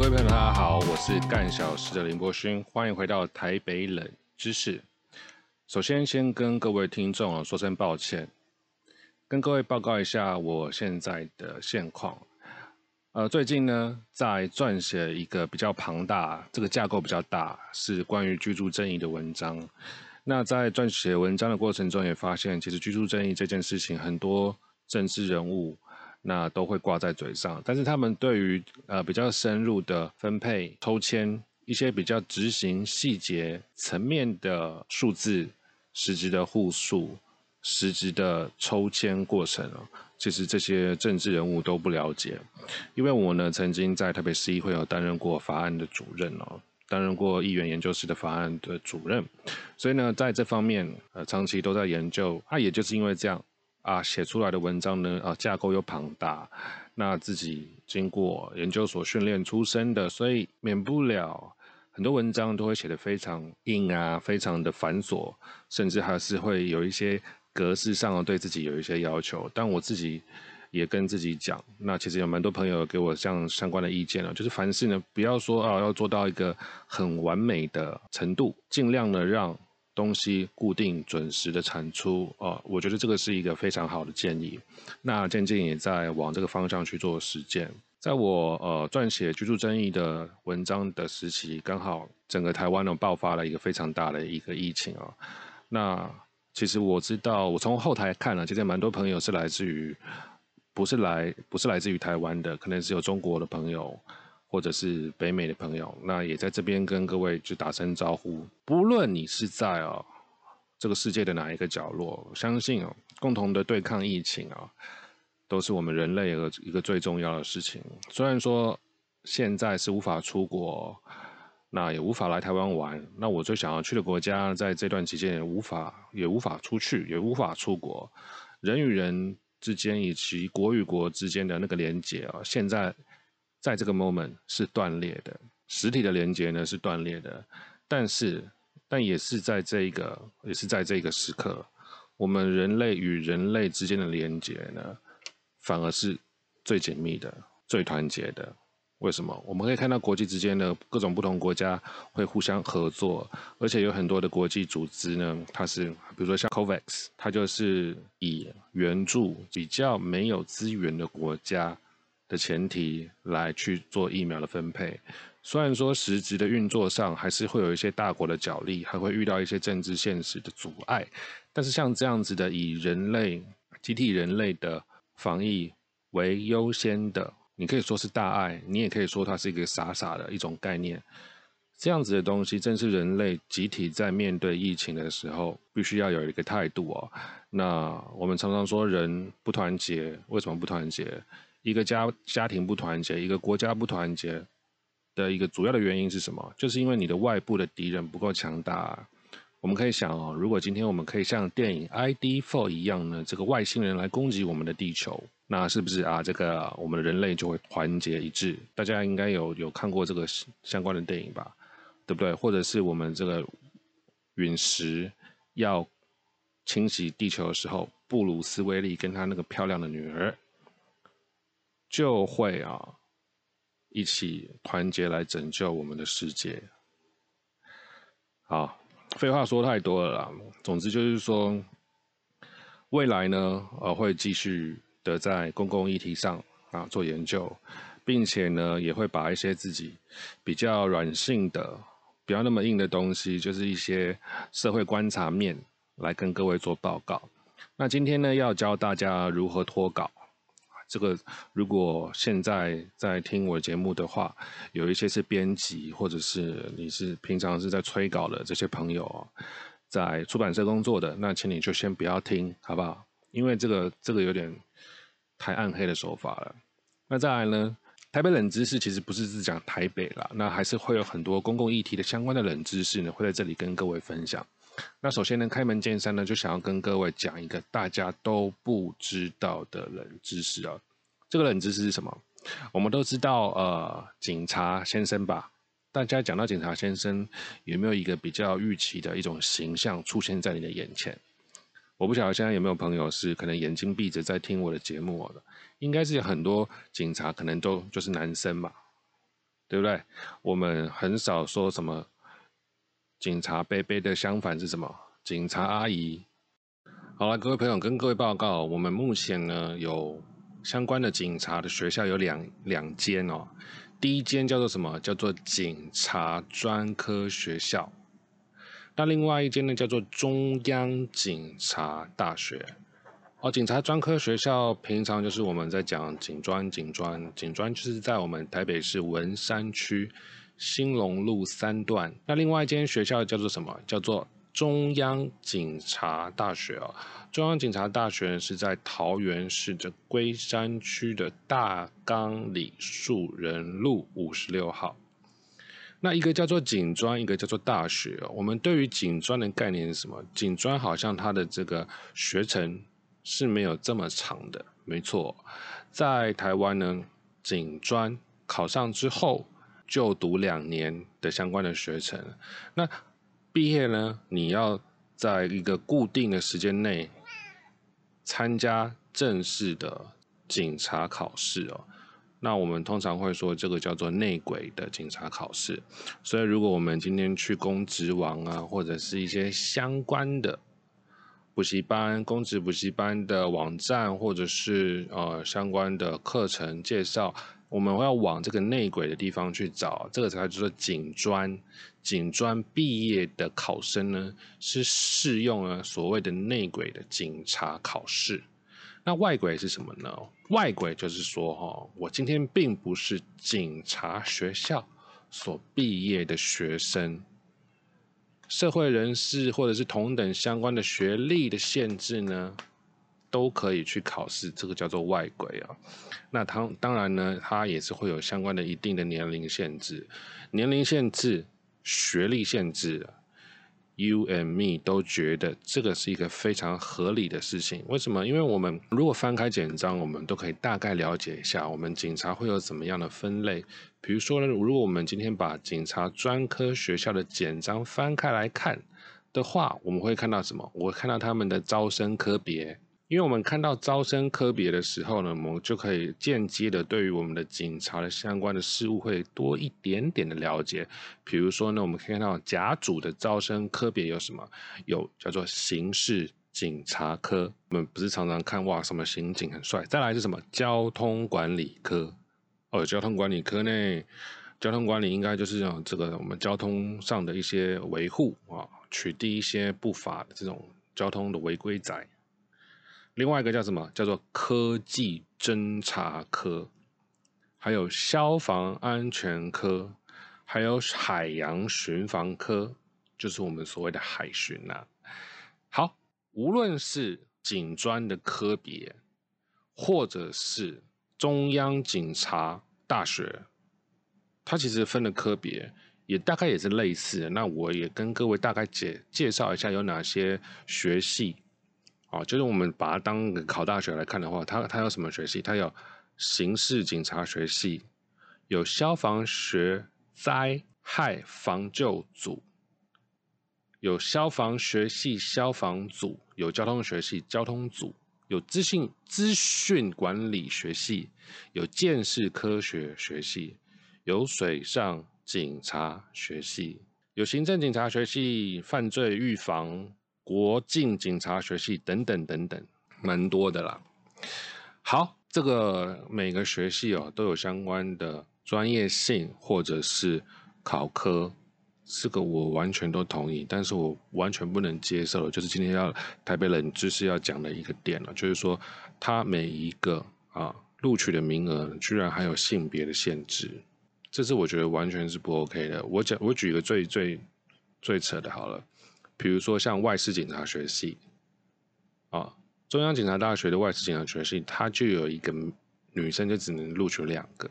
各位朋友，大家好，我是干小事的林柏勋，欢迎回到台北冷知识。首先，先跟各位听众啊说声抱歉，跟各位报告一下我现在的现况。呃，最近呢，在撰写一个比较庞大、这个架构比较大，是关于居住正义的文章。那在撰写文章的过程中，也发现其实居住正义这件事情，很多政治人物那都会挂在嘴上，但是他们对于呃比较深入的分配、抽签一些比较执行细节层面的数字、实质的户数、实质的抽签过程啊。其实这些政治人物都不了解，因为我呢曾经在台北市议会有担任过法案的主任哦，担任过议员研究室的法案的主任，所以呢在这方面呃长期都在研究。啊，也就是因为这样啊，写出来的文章呢啊架构又庞大，那自己经过研究所训练出身的，所以免不了很多文章都会写得非常硬啊，非常的繁琐，甚至还是会有一些。格式上对自己有一些要求，但我自己也跟自己讲，那其实有蛮多朋友给我像相关的意见了，就是凡事呢，不要说啊要做到一个很完美的程度，尽量的让东西固定准时的产出啊，我觉得这个是一个非常好的建议。那渐渐也在往这个方向去做实践。在我呃撰写居住争议的文章的时期，刚好整个台湾呢爆发了一个非常大的一个疫情啊，那。其实我知道，我从后台看了，其实蛮多朋友是来自于，不是来不是来自于台湾的，可能是有中国的朋友，或者是北美的朋友，那也在这边跟各位就打声招呼。不论你是在啊这个世界的哪一个角落，相信哦，共同的对抗疫情啊，都是我们人类的一个最重要的事情。虽然说现在是无法出国。那也无法来台湾玩，那我最想要去的国家，在这段期间也无法也无法出去，也无法出国，人与人之间以及国与国之间的那个连接啊，现在在这个 moment 是断裂的，实体的连接呢是断裂的，但是但也是在这一个也是在这个时刻，我们人类与人类之间的连接呢，反而是最紧密的、最团结的。为什么？我们可以看到国际之间的各种不同国家会互相合作，而且有很多的国际组织呢，它是比如说像 COVAX，它就是以援助比较没有资源的国家的前提来去做疫苗的分配。虽然说实质的运作上还是会有一些大国的角力，还会遇到一些政治现实的阻碍，但是像这样子的以人类集体人类的防疫为优先的。你可以说是大爱，你也可以说它是一个傻傻的一种概念。这样子的东西，正是人类集体在面对疫情的时候，必须要有一个态度哦。那我们常常说，人不团结，为什么不团结？一个家家庭不团结，一个国家不团结的一个主要的原因是什么？就是因为你的外部的敌人不够强大。我们可以想哦，如果今天我们可以像电影《ID Four》一样呢，这个外星人来攻击我们的地球，那是不是啊？这个我们人类就会团结一致？大家应该有有看过这个相关的电影吧？对不对？或者是我们这个陨石要侵袭地球的时候，布鲁斯威利跟他那个漂亮的女儿就会啊一起团结来拯救我们的世界。好。废话说太多了啦，总之就是说，未来呢，呃，会继续的在公共议题上啊做研究，并且呢，也会把一些自己比较软性的、不要那么硬的东西，就是一些社会观察面，来跟各位做报告。那今天呢，要教大家如何脱稿。这个如果现在在听我节目的话，有一些是编辑，或者是你是平常是在催稿的这些朋友，在出版社工作的，那请你就先不要听，好不好？因为这个这个有点太暗黑的手法了。那再来呢，台北冷知识其实不是只讲台北啦，那还是会有很多公共议题的相关的冷知识呢，会在这里跟各位分享。那首先呢，开门见山呢，就想要跟各位讲一个大家都不知道的冷知识啊。这个冷知识是什么？我们都知道，呃，警察先生吧。大家讲到警察先生，有没有一个比较预期的一种形象出现在你的眼前？我不晓得现在有没有朋友是可能眼睛闭着在听我的节目的，应该是很多警察可能都就是男生嘛。对不对？我们很少说什么警察杯杯的相反是什么？警察阿姨。好了，各位朋友，跟各位报告，我们目前呢有相关的警察的学校有两两间哦。第一间叫做什么？叫做警察专科学校。那另外一间呢，叫做中央警察大学。哦，警察专科学校平常就是我们在讲警专，警专，警专就是在我们台北市文山区兴隆路三段。那另外一间学校叫做什么？叫做中央警察大学哦。中央警察大学是在桃园市的龟山区的大冈里树人路五十六号。那一个叫做警专，一个叫做大学。我们对于警专的概念是什么？警专好像它的这个学程是没有这么长的。没错，在台湾呢，警专考上之后就读两年的相关的学程。那毕业呢，你要在一个固定的时间内。参加正式的警察考试哦，那我们通常会说这个叫做内鬼的警察考试。所以，如果我们今天去公职网啊，或者是一些相关的补习班、公职补习班的网站，或者是呃相关的课程介绍。我们要往这个内鬼的地方去找，这个才叫做警专。警专毕业的考生呢，是适用了所谓的内鬼的警察考试。那外鬼是什么呢？外鬼就是说，哈，我今天并不是警察学校所毕业的学生，社会人士或者是同等相关的学历的限制呢？都可以去考试，这个叫做外轨啊。那当当然呢，它也是会有相关的一定的年龄限制，年龄限制、学历限制。You and me 都觉得这个是一个非常合理的事情。为什么？因为我们如果翻开简章，我们都可以大概了解一下，我们警察会有怎么样的分类。比如说呢，如果我们今天把警察专科学校的简章翻开来看的话，我们会看到什么？我看到他们的招生科别。因为我们看到招生科别的时候呢，我们就可以间接的对于我们的警察的相关的事物会多一点点的了解。比如说呢，我们可以看到甲组的招生科别有什么？有叫做刑事警察科。我们不是常常看哇，什么刑警很帅。再来是什么？交通管理科。哦，交通管理科呢？交通管理应该就是这个我们交通上的一些维护啊，取缔一些不法的这种交通的违规仔。另外一个叫什么？叫做科技侦查科，还有消防安全科，还有海洋巡防科，就是我们所谓的海巡呐。好，无论是警专的科别，或者是中央警察大学，它其实分的科别也大概也是类似的。那我也跟各位大概介介绍一下有哪些学系。哦，就是我们把它当考大学来看的话，它它有什么学系？它有刑事警察学系，有消防学灾害防救组，有消防学系消防组，有交通学系交通组，有资讯资讯管理学系，有建识科学学系，有水上警察学系，有行政警察学系犯罪预防。国境警察学系等等等等，蛮多的啦。好，这个每个学系哦都有相关的专业性或者是考科，这个我完全都同意。但是我完全不能接受，就是今天要台北冷知识要讲的一个点了，就是说它每一个啊录取的名额居然还有性别的限制，这是我觉得完全是不 OK 的。我讲，我举一个最最最扯的，好了。比如说像外事警察学系，啊，中央警察大学的外事警察学系，它就有一个女生就只能录取两个，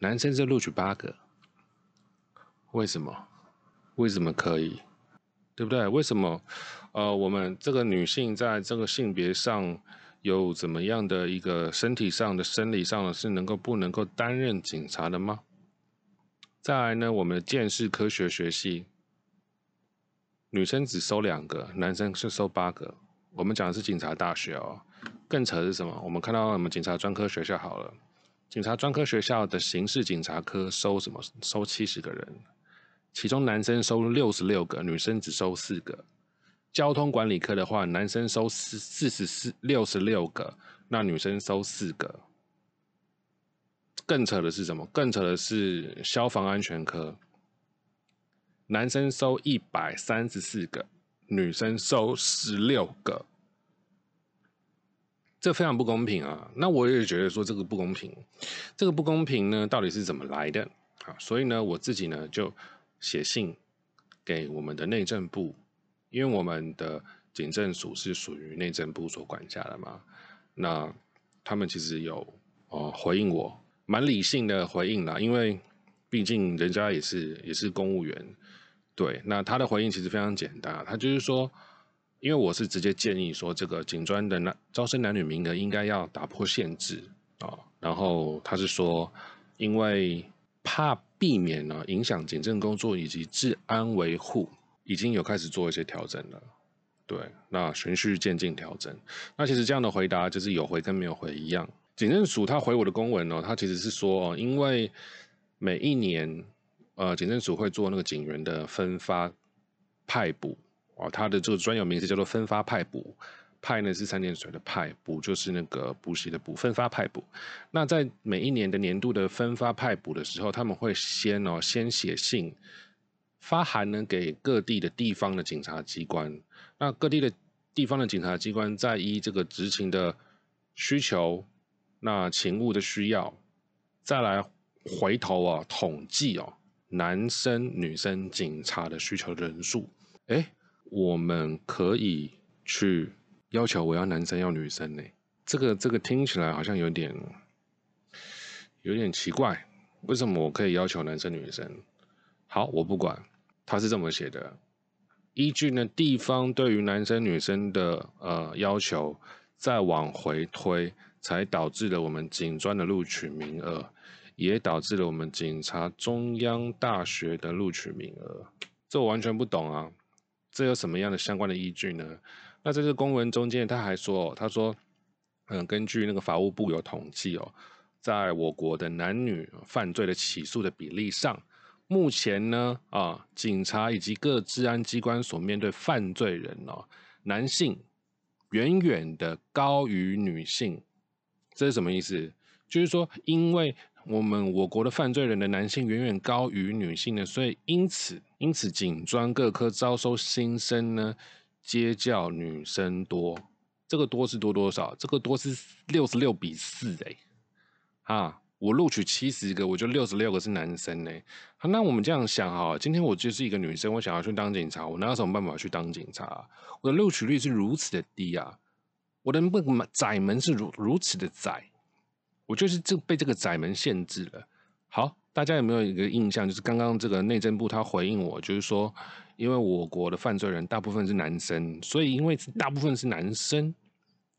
男生是录取八个，为什么？为什么可以？对不对？为什么？呃，我们这个女性在这个性别上有怎么样的一个身体上的、生理上的，是能够不能够担任警察的吗？再来呢，我们的建识科学学系。女生只收两个，男生是收八个。我们讲的是警察大学哦。更扯的是什么？我们看到我们警察专科学校好了，警察专科学校的刑事警察科收什么？收七十个人，其中男生收六十六个，女生只收四个。交通管理科的话，男生收四四十四六十六个，那女生收四个。更扯的是什么？更扯的是消防安全科，男生收一百三十四个，女生收十六个。这非常不公平啊！那我也觉得说这个不公平，这个不公平呢，到底是怎么来的啊？所以呢，我自己呢就写信给我们的内政部，因为我们的警政署是属于内政部所管辖的嘛。那他们其实有哦回应我，蛮理性的回应啦，因为毕竟人家也是也是公务员，对。那他的回应其实非常简单，他就是说。因为我是直接建议说，这个警专的男招生男女名额应该要打破限制啊。然后他是说，因为怕避免呢影响警政工作以及治安维护，已经有开始做一些调整了。对，那循序渐进调整。那其实这样的回答就是有回跟没有回一样。警政署他回我的公文呢，他其实是说，因为每一年呃警政署会做那个警员的分发派补。哦，它的这个专有名词叫做分发派补，派呢是三点水的派，补就是那个补习的补，分发派补。那在每一年的年度的分发派补的时候，他们会先哦先写信发函呢给各地的地方的警察机关，那各地的地方的警察机关在依这个执勤的需求，那勤务的需要，再来回头啊统计哦男生女生警察的需求人数，哎。我们可以去要求我要男生要女生呢？这个这个听起来好像有点有点奇怪。为什么我可以要求男生女生？好，我不管，他是这么写的。依据呢地方对于男生女生的呃要求，再往回推，才导致了我们警专的录取名额，也导致了我们警察中央大学的录取名额。这我完全不懂啊！这有什么样的相关的依据呢？那在这公文中间，他还说，他说，嗯，根据那个法务部有统计哦，在我国的男女犯罪的起诉的比例上，目前呢，啊，警察以及各治安机关所面对犯罪人哦，男性远远的高于女性，这是什么意思？就是说，因为我们我国的犯罪人的男性远远高于女性的，所以因此。因此，警专各科招收新生呢，皆较女生多。这个多是多多少？这个多是六十六比四哎，啊，我录取七十个，我就六十六个是男生呢。好，那我们这样想哈，今天我就是一个女生，我想要去当警察，我哪有什么办法去当警察？我的录取率是如此的低啊，我的门窄门是如如此的窄，我就是这被这个窄门限制了。好。大家有没有一个印象，就是刚刚这个内政部他回应我，就是说，因为我国的犯罪人大部分是男生，所以因为大部分是男生，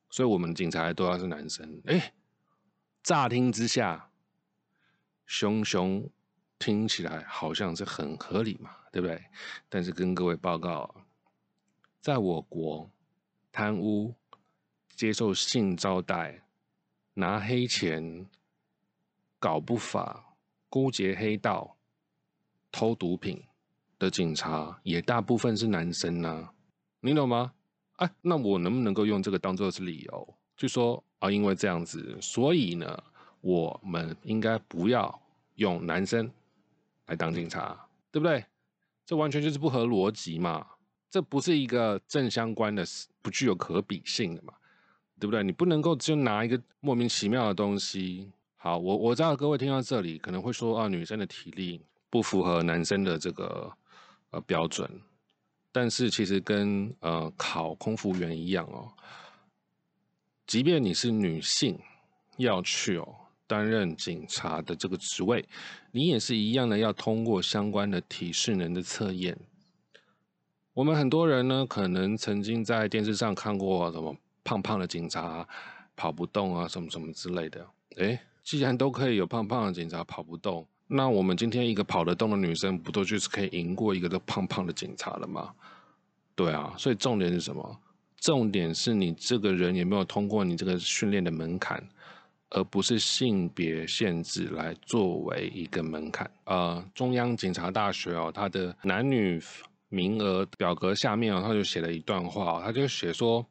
所以我们警察都要是男生。哎，乍听之下，熊熊听起来好像是很合理嘛，对不对？但是跟各位报告，在我国贪污、接受性招待、拿黑钱、搞不法。勾结黑道、偷毒品的警察也大部分是男生呢，你懂吗？哎，那我能不能够用这个当做是理由，就说啊，因为这样子，所以呢，我们应该不要用男生来当警察，对不对？这完全就是不合逻辑嘛，这不是一个正相关的、不具有可比性的嘛，对不对？你不能够就拿一个莫名其妙的东西。好，我我知道各位听到这里可能会说啊，女生的体力不符合男生的这个呃标准，但是其实跟呃考空服员一样哦，即便你是女性要去哦担任警察的这个职位，你也是一样的要通过相关的体适能的测验。我们很多人呢，可能曾经在电视上看过什么胖胖的警察跑不动啊，什么什么之类的，诶。既然都可以有胖胖的警察跑不动，那我们今天一个跑得动的女生，不都就是可以赢过一个都胖胖的警察了吗？对啊，所以重点是什么？重点是你这个人有没有通过你这个训练的门槛，而不是性别限制来作为一个门槛。呃，中央警察大学哦，它的男女名额表格下面哦，他就写了一段话，他就写说，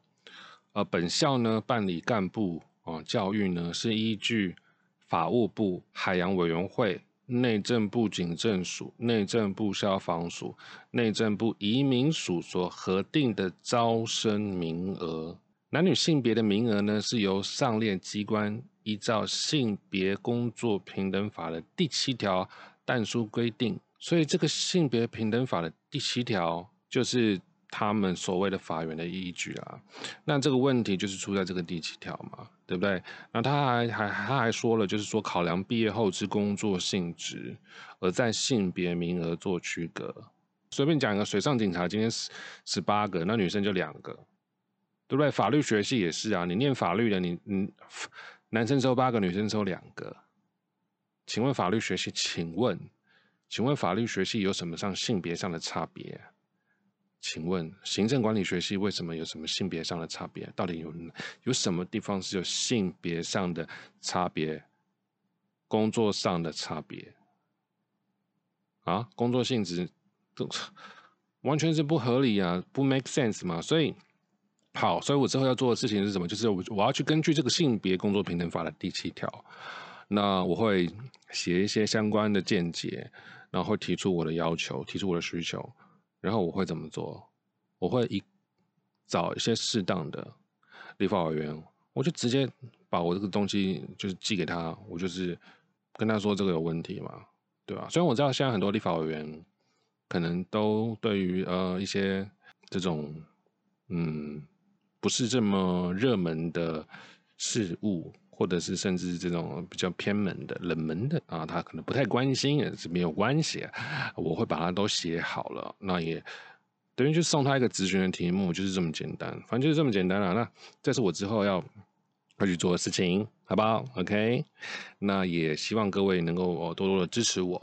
呃，本校呢办理干部哦教育呢是依据法务部、海洋委员会、内政部警政署、内政部消防署、内政部移民署所核定的招生名额。男女性别的名额呢，是由上列机关依照性别工作平等法的第七条但书规定，所以这个性别平等法的第七条就是他们所谓的法源的依据啊。那这个问题就是出在这个第七条嘛，对不对？那他还还他还说了，就是说考量毕业后之工作性质，而在性别名额做区隔。随便讲一个，水上警察今天十十八个，那女生就两个。对不对？法律学系也是啊，你念法律的，你你男生收八个，女生收两个。请问法律学系，请问，请问法律学系有什么上性别上的差别？请问行政管理学系为什么有什么性别上的差别？到底有有什么地方是有性别上的差别？工作上的差别？啊，工作性质都完全是不合理啊，不 make sense 嘛，所以。好，所以我之后要做的事情是什么？就是我我要去根据这个性别工作平等法的第七条，那我会写一些相关的见解，然后提出我的要求，提出我的需求，然后我会怎么做？我会一找一些适当的立法委员，我就直接把我这个东西就是寄给他，我就是跟他说这个有问题嘛，对吧？虽然我知道现在很多立法委员可能都对于呃一些这种嗯。不是这么热门的事物，或者是甚至这种比较偏门的、冷门的啊，他可能不太关心也是没有关系。我会把它都写好了，那也等于就送他一个咨询的题目，就是这么简单，反正就是这么简单了。那这是我之后要要去做的事情，好不好？OK，那也希望各位能够多多的支持我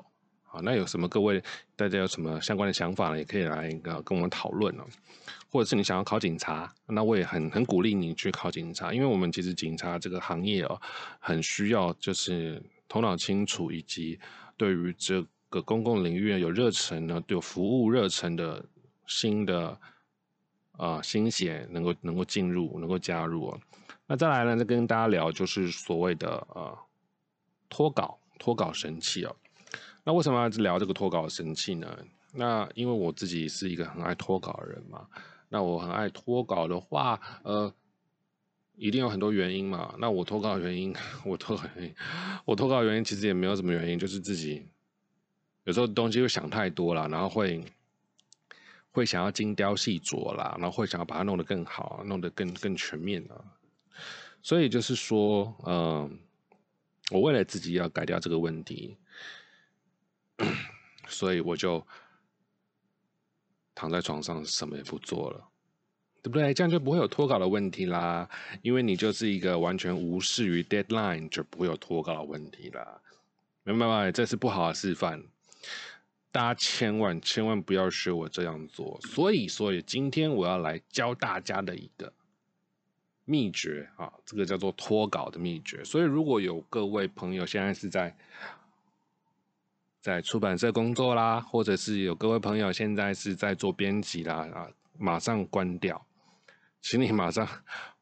啊。那有什么各位大家有什么相关的想法呢？也可以来跟我们讨论哦。或者是你想要考警察，那我也很很鼓励你去考警察，因为我们其实警察这个行业哦，很需要就是头脑清楚，以及对于这个公共领域有热忱呢，有服务热忱的新的啊新血能够能够进入，能够加入哦。那再来呢，再跟大家聊就是所谓的呃脱稿脱稿神器哦。那为什么要聊这个脱稿神器呢？那因为我自己是一个很爱脱稿的人嘛。那我很爱脱稿的话，呃，一定有很多原因嘛。那我脱稿原因，我脱稿原因，我脱稿原因其实也没有什么原因，就是自己有时候东西会想太多了，然后会会想要精雕细琢啦，然后会想要把它弄得更好，弄得更更全面啊。所以就是说，嗯，我为了自己要改掉这个问题，所以我就。躺在床上什么也不做了，对不对？这样就不会有脱稿的问题啦。因为你就是一个完全无视于 deadline，就不会有脱稿的问题啦。明白吗？这是不好的示范，大家千万千万不要学我这样做。所以，所以今天我要来教大家的一个秘诀啊，这个叫做脱稿的秘诀。所以，如果有各位朋友现在是在在出版社工作啦，或者是有各位朋友现在是在做编辑啦啊，马上关掉，请你马上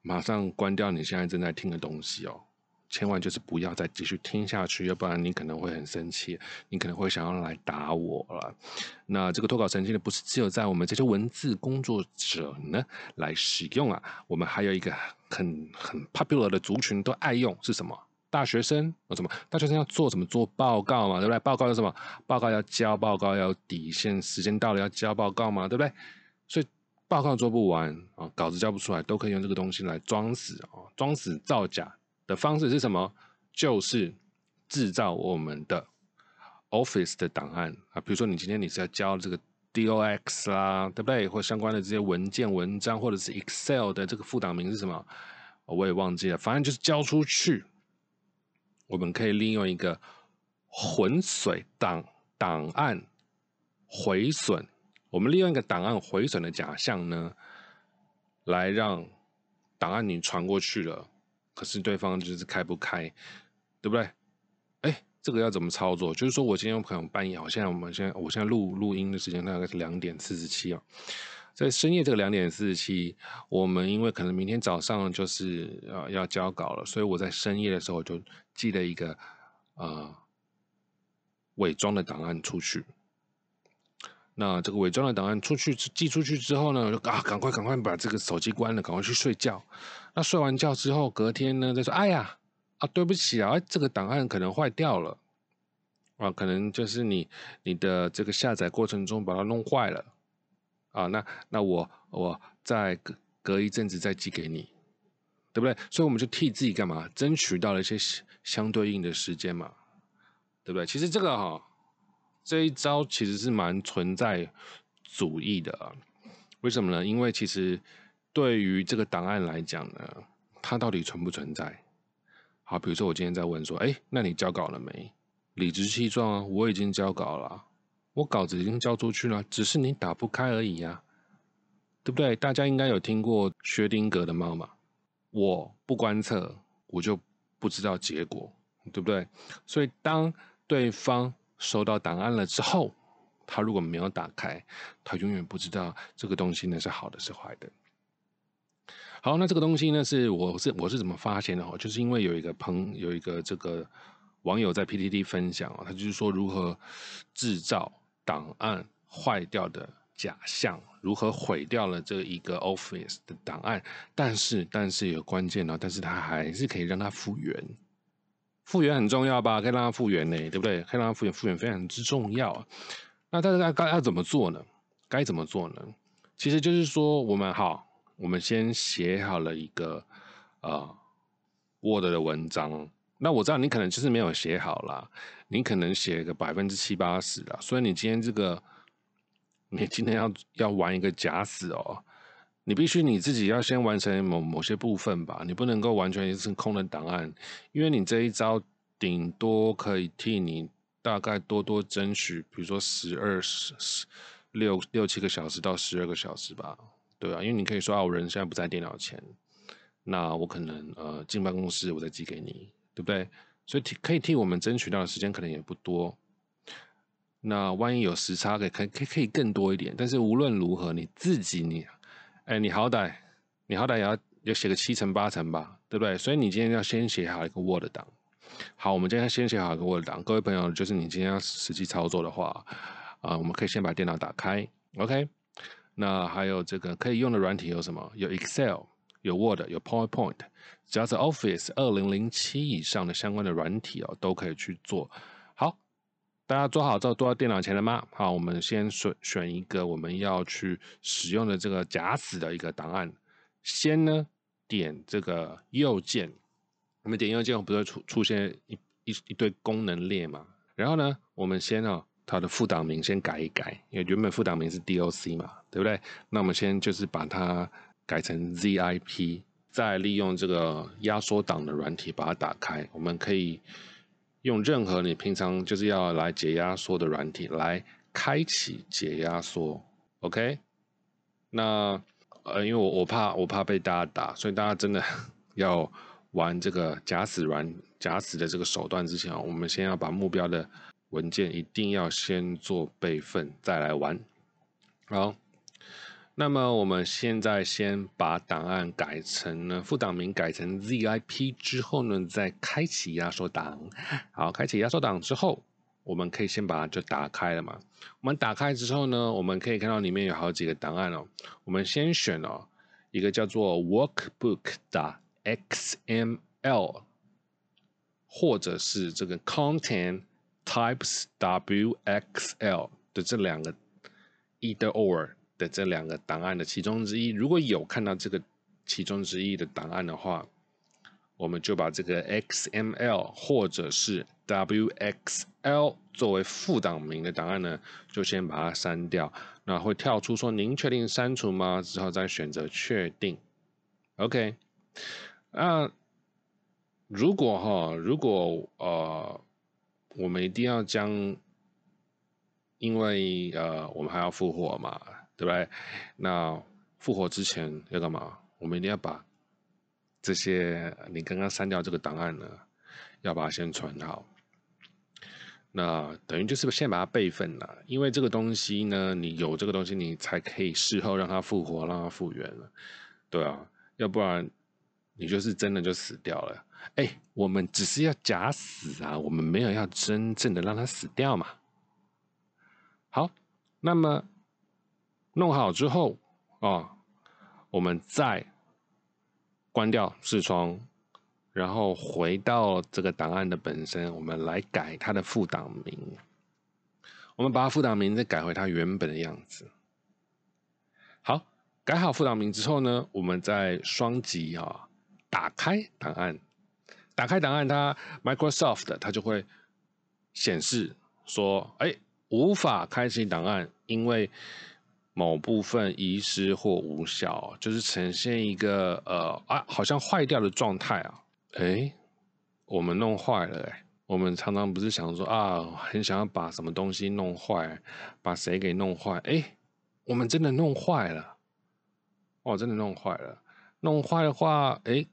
马上关掉你现在正在听的东西哦，千万就是不要再继续听下去，要不然你可能会很生气，你可能会想要来打我了。那这个脱稿神器呢，不是只有在我们这些文字工作者呢来使用啊，我们还有一个很很 popular 的族群都爱用，是什么？大学生啊，什么？大学生要做什么？做报告嘛，对不对？报告要什么？报告要交，报告要底线，时间到了要交报告嘛，对不对？所以报告做不完啊，稿子交不出来，都可以用这个东西来装死啊，装死造假的方式是什么？就是制造我们的 Office 的档案啊，比如说你今天你是要交这个 Dox 啦，对不对？或相关的这些文件、文章，或者是 Excel 的这个副档名是什么？我也忘记了，反正就是交出去。我们可以利用一个混水档档案毁损，我们利用一个档案毁损的假象呢，来让档案你传过去了，可是对方就是开不开，对不对？哎，这个要怎么操作？就是说我今天有朋友半夜，好现在我们现在我现在录录音的时间大概是两点四十七啊，在深夜这个两点四十七，我们因为可能明天早上就是呃要交稿了，所以我在深夜的时候就寄了一个呃伪装的档案出去。那这个伪装的档案出去寄出去之后呢，我就啊，赶快赶快把这个手机关了，赶快去睡觉。那睡完觉之后，隔天呢再说，哎呀，啊，对不起啊，这个档案可能坏掉了，啊，可能就是你你的这个下载过程中把它弄坏了，啊，那那我我再隔隔一阵子再寄给你，对不对？所以我们就替自己干嘛，争取到了一些相对应的时间嘛，对不对？其实这个哈。这一招其实是蛮存在主义的啊，为什么呢？因为其实对于这个档案来讲呢，它到底存不存在？好，比如说我今天在问说，哎，那你交稿了没？理直气壮啊，我已经交稿了，我稿子已经交出去了，只是你打不开而已呀，对不对？大家应该有听过薛定谔的猫嘛？我不观测，我就不知道结果，对不对？所以当对方收到档案了之后，他如果没有打开，他永远不知道这个东西呢是好的是坏的。好，那这个东西呢是我是我是怎么发现的哦？就是因为有一个朋有一个这个网友在 PTT 分享哦，他就是说如何制造档案坏掉的假象，如何毁掉了这一个 Office 的档案，但是但是有关键哦，但是它还是可以让它复原。复原很重要吧？可以让它复原呢，对不对？可以让它复原，复原非常之重要啊。那大家该要怎么做呢？该怎么做呢？其实就是说，我们好，我们先写好了一个呃 Word 的文章。那我知道你可能就是没有写好啦，你可能写个百分之七八十了。所以你今天这个，你今天要要玩一个假死哦，你必须你自己要先完成某某些部分吧，你不能够完全是空的档案，因为你这一招顶多可以替你大概多多争取，比如说十二十十六六七个小时到十二个小时吧，对啊，因为你可以说啊，我人现在不在电脑前，那我可能呃进办公室我再寄给你，对不对？所以替可以替我们争取到的时间可能也不多，那万一有时差，可以可可可以更多一点，但是无论如何你自己你。哎，你好歹，你好歹也要要写个七成八成吧，对不对？所以你今天要先写好一个 Word 档。好，我们今天先写好一个 Word 档。各位朋友，就是你今天要实际操作的话，啊，我们可以先把电脑打开，OK？那还有这个可以用的软体有什么？有 Excel，有 Word，有 PowerPoint，只要是 Office 二零零七以上的相关的软体哦，都可以去做。好大家做好之后，坐到电脑前了吗？好，我们先选选一个我们要去使用的这个假死的一个档案。先呢，点这个右键，我们点右键，不是出出现一一一堆功能列嘛？然后呢，我们先哦，它的副档名先改一改，因为原本副档名是 DOC 嘛，对不对？那我们先就是把它改成 ZIP，再利用这个压缩档的软体把它打开，我们可以。用任何你平常就是要来解压缩的软体来开启解压缩，OK？那呃，因为我我怕我怕被大家打，所以大家真的要玩这个假死软假死的这个手段之前，我们先要把目标的文件一定要先做备份，再来玩，好。那么我们现在先把档案改成呢副档名改成 ZIP 之后呢，再开启压缩档。好，开启压缩档之后，我们可以先把它就打开了嘛。我们打开之后呢，我们可以看到里面有好几个档案哦。我们先选哦一个叫做 Workbook 的 XML，或者是这个 Content Types WXL 的这两个 Either or。的这两个档案的其中之一，如果有看到这个其中之一的档案的话，我们就把这个 XML 或者是 WXL 作为副档名的档案呢，就先把它删掉。那会跳出说您确定删除吗？之后再选择确定。OK，那如果哈，如果呃，我们一定要将，因为呃，我们还要复活嘛。对不对？那复活之前要干嘛？我们一定要把这些你刚刚删掉这个档案呢，要把它先存好。那等于就是先把它备份了，因为这个东西呢，你有这个东西，你才可以事后让它复活，让它复原了，对啊，要不然你就是真的就死掉了。哎，我们只是要假死啊，我们没有要真正的让它死掉嘛。好，那么弄好之后啊，我们再关掉视窗。然后回到这个档案的本身，我们来改它的副档名。我们把副档名再改回它原本的样子。好，改好副档名之后呢，我们再双击啊，打开档案。打开档案，它 Microsoft 它就会显示说：“哎，无法开启档案，因为某部分遗失或无效，就是呈现一个呃啊，好像坏掉的状态啊。”哎，我们弄坏了哎！我们常常不是想说啊，很想要把什么东西弄坏，把谁给弄坏？哎，我们真的弄坏了，哦，真的弄坏了。弄坏的话，哎，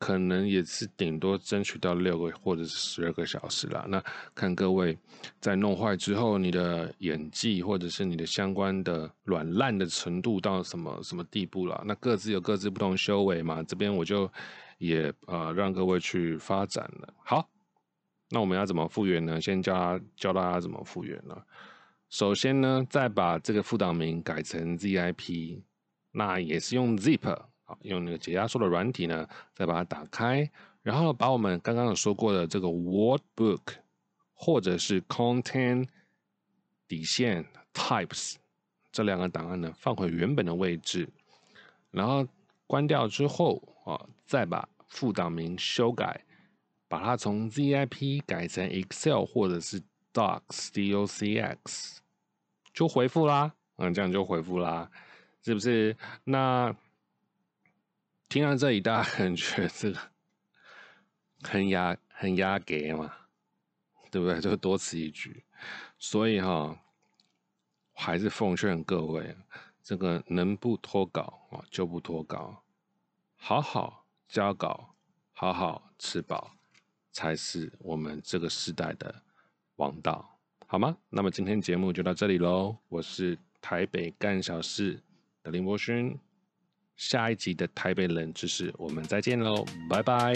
可能也是顶多争取到六个或者是十二个小时啦。那看各位在弄坏之后，你的演技或者是你的相关的软烂的程度到什么什么地步了？那各自有各自不同修为嘛。这边我就。也呃让各位去发展了。好，那我们要怎么复原呢？先教教大家怎么复原呢？首先呢，再把这个副档名改成 ZIP，那也是用 Zip，用那个解压缩的软体呢，再把它打开，然后把我们刚刚有说过的这个 Wordbook 或者是 Content 底线 Types 这两个档案呢放回原本的位置，然后关掉之后。啊，再把副档名修改，把它从 ZIP 改成 Excel 或者是 Docs，DOCX，就回复啦。嗯，这样就回复啦，是不是？那听到这里，大家感觉这个 很压、很压给嘛，对不对？就多此一举。所以哈，还是奉劝各位，这个能不脱稿啊，就不脱稿。好好交稿，好好吃饱，才是我们这个时代的王道，好吗？那么今天节目就到这里喽。我是台北干小事的林柏勋，下一集的台北冷知识，我们再见喽，拜拜。